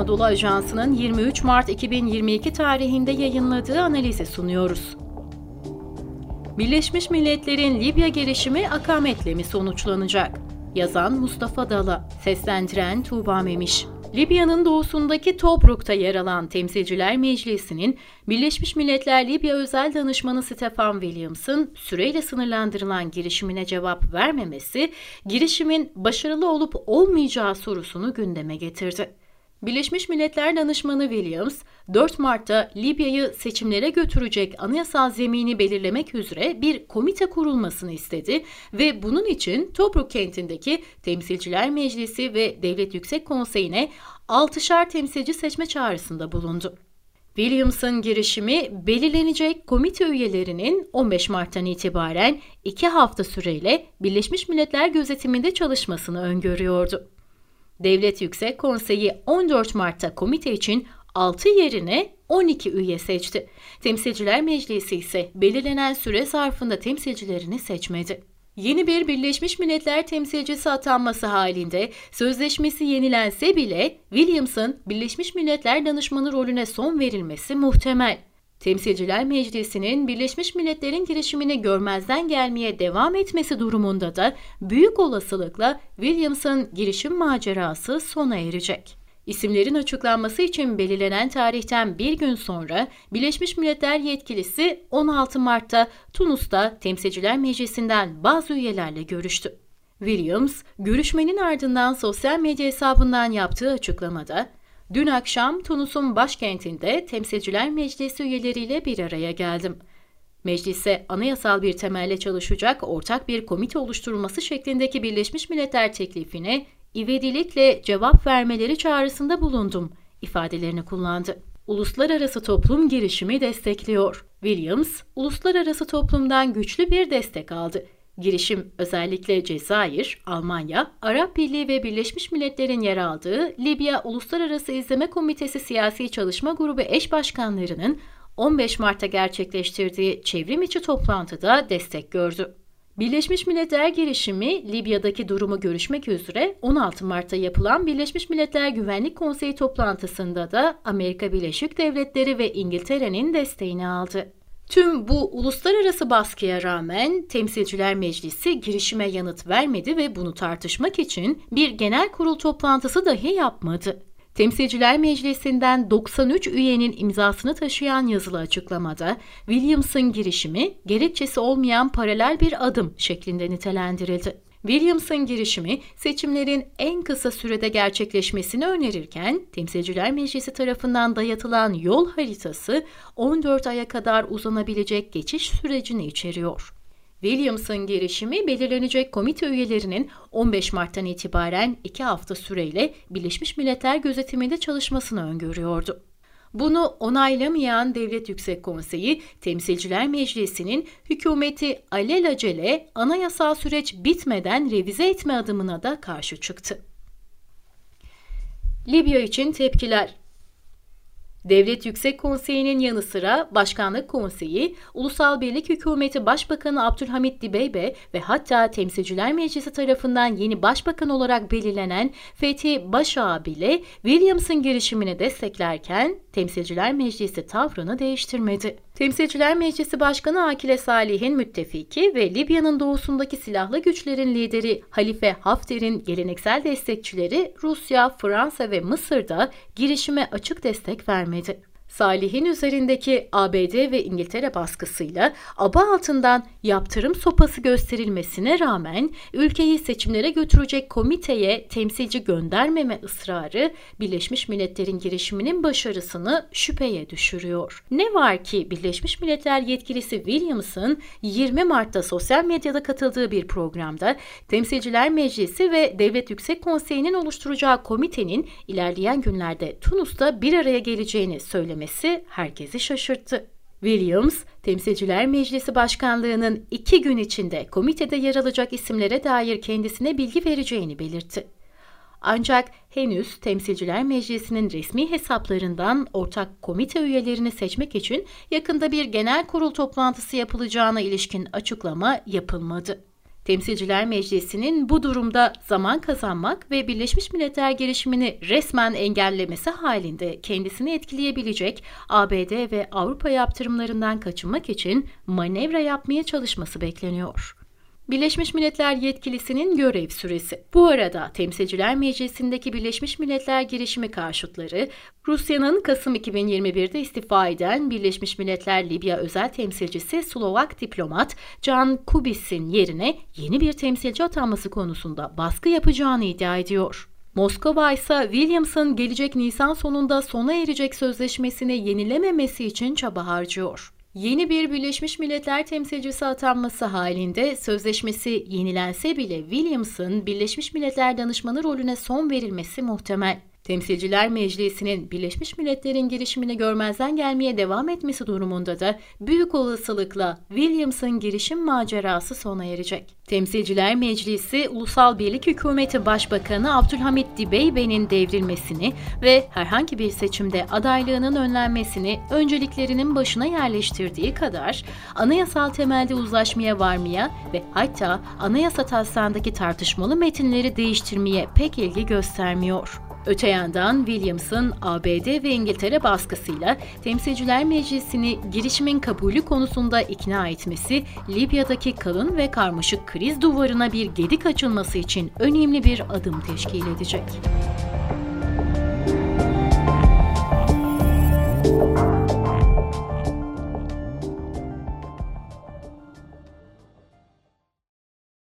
Anadolu Ajansı'nın 23 Mart 2022 tarihinde yayınladığı analizi sunuyoruz. Birleşmiş Milletler'in Libya girişimi akametle mi sonuçlanacak? Yazan Mustafa Dala, seslendiren Tuğba Memiş. Libya'nın doğusundaki Tobruk'ta yer alan Temsilciler Meclisi'nin Birleşmiş Milletler Libya Özel Danışmanı Stefan Williams'ın süreyle sınırlandırılan girişimine cevap vermemesi, girişimin başarılı olup olmayacağı sorusunu gündeme getirdi. Birleşmiş Milletler Danışmanı Williams, 4 Mart'ta Libya'yı seçimlere götürecek anayasal zemini belirlemek üzere bir komite kurulmasını istedi ve bunun için Tobruk kentindeki Temsilciler Meclisi ve Devlet Yüksek Konseyi'ne 6'şar temsilci seçme çağrısında bulundu. Williams'ın girişimi belirlenecek komite üyelerinin 15 Mart'tan itibaren 2 hafta süreyle Birleşmiş Milletler gözetiminde çalışmasını öngörüyordu. Devlet Yüksek Konseyi 14 Mart'ta komite için 6 yerine 12 üye seçti. Temsilciler Meclisi ise belirlenen süre zarfında temsilcilerini seçmedi. Yeni bir Birleşmiş Milletler temsilcisi atanması halinde sözleşmesi yenilense bile Williams'ın Birleşmiş Milletler danışmanı rolüne son verilmesi muhtemel. Temsilciler Meclisi'nin Birleşmiş Milletler'in girişimini görmezden gelmeye devam etmesi durumunda da büyük olasılıkla Williams'ın girişim macerası sona erecek. İsimlerin açıklanması için belirlenen tarihten bir gün sonra Birleşmiş Milletler yetkilisi 16 Mart'ta Tunus'ta Temsilciler Meclisi'nden bazı üyelerle görüştü. Williams, görüşmenin ardından sosyal medya hesabından yaptığı açıklamada Dün akşam Tunus'un başkentinde Temsilciler Meclisi üyeleriyle bir araya geldim. Meclise anayasal bir temelle çalışacak ortak bir komite oluşturulması şeklindeki Birleşmiş Milletler teklifine ivedilikle cevap vermeleri çağrısında bulundum ifadelerini kullandı. Uluslararası toplum girişimi destekliyor. Williams, uluslararası toplumdan güçlü bir destek aldı. Girişim özellikle Cezayir, Almanya, Arap Birliği ve Birleşmiş Milletler'in yer aldığı Libya Uluslararası İzleme Komitesi Siyasi Çalışma Grubu eş başkanlarının 15 Mart'ta gerçekleştirdiği çevrim içi toplantıda destek gördü. Birleşmiş Milletler girişimi Libya'daki durumu görüşmek üzere 16 Mart'ta yapılan Birleşmiş Milletler Güvenlik Konseyi toplantısında da Amerika Birleşik Devletleri ve İngiltere'nin desteğini aldı. Tüm bu uluslararası baskıya rağmen Temsilciler Meclisi girişime yanıt vermedi ve bunu tartışmak için bir genel kurul toplantısı dahi yapmadı. Temsilciler Meclisi'nden 93 üyenin imzasını taşıyan yazılı açıklamada Williams'ın girişimi gerekçesi olmayan paralel bir adım şeklinde nitelendirildi. Williams'ın girişimi seçimlerin en kısa sürede gerçekleşmesini önerirken Temsilciler Meclisi tarafından dayatılan yol haritası 14 aya kadar uzanabilecek geçiş sürecini içeriyor. Williams'ın girişimi belirlenecek komite üyelerinin 15 Mart'tan itibaren 2 hafta süreyle Birleşmiş Milletler gözetiminde çalışmasını öngörüyordu. Bunu onaylamayan Devlet Yüksek Konseyi, Temsilciler Meclisi'nin hükümeti alelacele anayasal süreç bitmeden revize etme adımına da karşı çıktı. Libya için tepkiler Devlet Yüksek Konseyi'nin yanı sıra Başkanlık Konseyi, Ulusal Birlik Hükümeti Başbakanı Abdülhamit Dibeybe ve hatta Temsilciler Meclisi tarafından yeni başbakan olarak belirlenen Fethi Başağa bile Williams'ın girişimini desteklerken Temsilciler Meclisi tavrını değiştirmedi. Temsilciler Meclisi Başkanı Akile Salih'in müttefiki ve Libya'nın doğusundaki silahlı güçlerin lideri Halife Hafter'in geleneksel destekçileri Rusya, Fransa ve Mısır'da girişime açık destek vermedi. Salih'in üzerindeki ABD ve İngiltere baskısıyla aba altından yaptırım sopası gösterilmesine rağmen ülkeyi seçimlere götürecek komiteye temsilci göndermeme ısrarı Birleşmiş Milletler'in girişiminin başarısını şüpheye düşürüyor. Ne var ki Birleşmiş Milletler yetkilisi Williams'ın 20 Mart'ta sosyal medyada katıldığı bir programda Temsilciler Meclisi ve Devlet Yüksek Konseyi'nin oluşturacağı komitenin ilerleyen günlerde Tunus'ta bir araya geleceğini söylemişti söylemesi herkesi şaşırttı. Williams, Temsilciler Meclisi Başkanlığı'nın iki gün içinde komitede yer alacak isimlere dair kendisine bilgi vereceğini belirtti. Ancak henüz Temsilciler Meclisi'nin resmi hesaplarından ortak komite üyelerini seçmek için yakında bir genel kurul toplantısı yapılacağına ilişkin açıklama yapılmadı. Temsilciler Meclisi'nin bu durumda zaman kazanmak ve Birleşmiş Milletler girişimini resmen engellemesi halinde kendisini etkileyebilecek ABD ve Avrupa yaptırımlarından kaçınmak için manevra yapmaya çalışması bekleniyor. Birleşmiş Milletler yetkilisinin görev süresi. Bu arada Temsilciler Meclisi'ndeki Birleşmiş Milletler girişimi karşıtları, Rusya'nın Kasım 2021'de istifa eden Birleşmiş Milletler Libya özel temsilcisi Slovak diplomat Can Kubis'in yerine yeni bir temsilci atanması konusunda baskı yapacağını iddia ediyor. Moskova ise Williams'ın gelecek Nisan sonunda sona erecek sözleşmesini yenilememesi için çaba harcıyor. Yeni bir Birleşmiş Milletler temsilcisi atanması halinde sözleşmesi yenilense bile Williams'ın Birleşmiş Milletler danışmanı rolüne son verilmesi muhtemel. Temsilciler Meclisi'nin Birleşmiş Milletler'in girişimini görmezden gelmeye devam etmesi durumunda da büyük olasılıkla Williams'ın girişim macerası sona erecek. Temsilciler Meclisi, Ulusal Birlik Hükümeti Başbakanı Abdülhamit Dibeybe'nin devrilmesini ve herhangi bir seçimde adaylığının önlenmesini önceliklerinin başına yerleştirdiği kadar anayasal temelde uzlaşmaya varmaya ve hatta anayasa taslağındaki tartışmalı metinleri değiştirmeye pek ilgi göstermiyor. Öte yandan Williams'ın ABD ve İngiltere baskısıyla Temsilciler Meclisi'ni girişimin kabulü konusunda ikna etmesi, Libya'daki kalın ve karmaşık kriz duvarına bir gedik açılması için önemli bir adım teşkil edecek.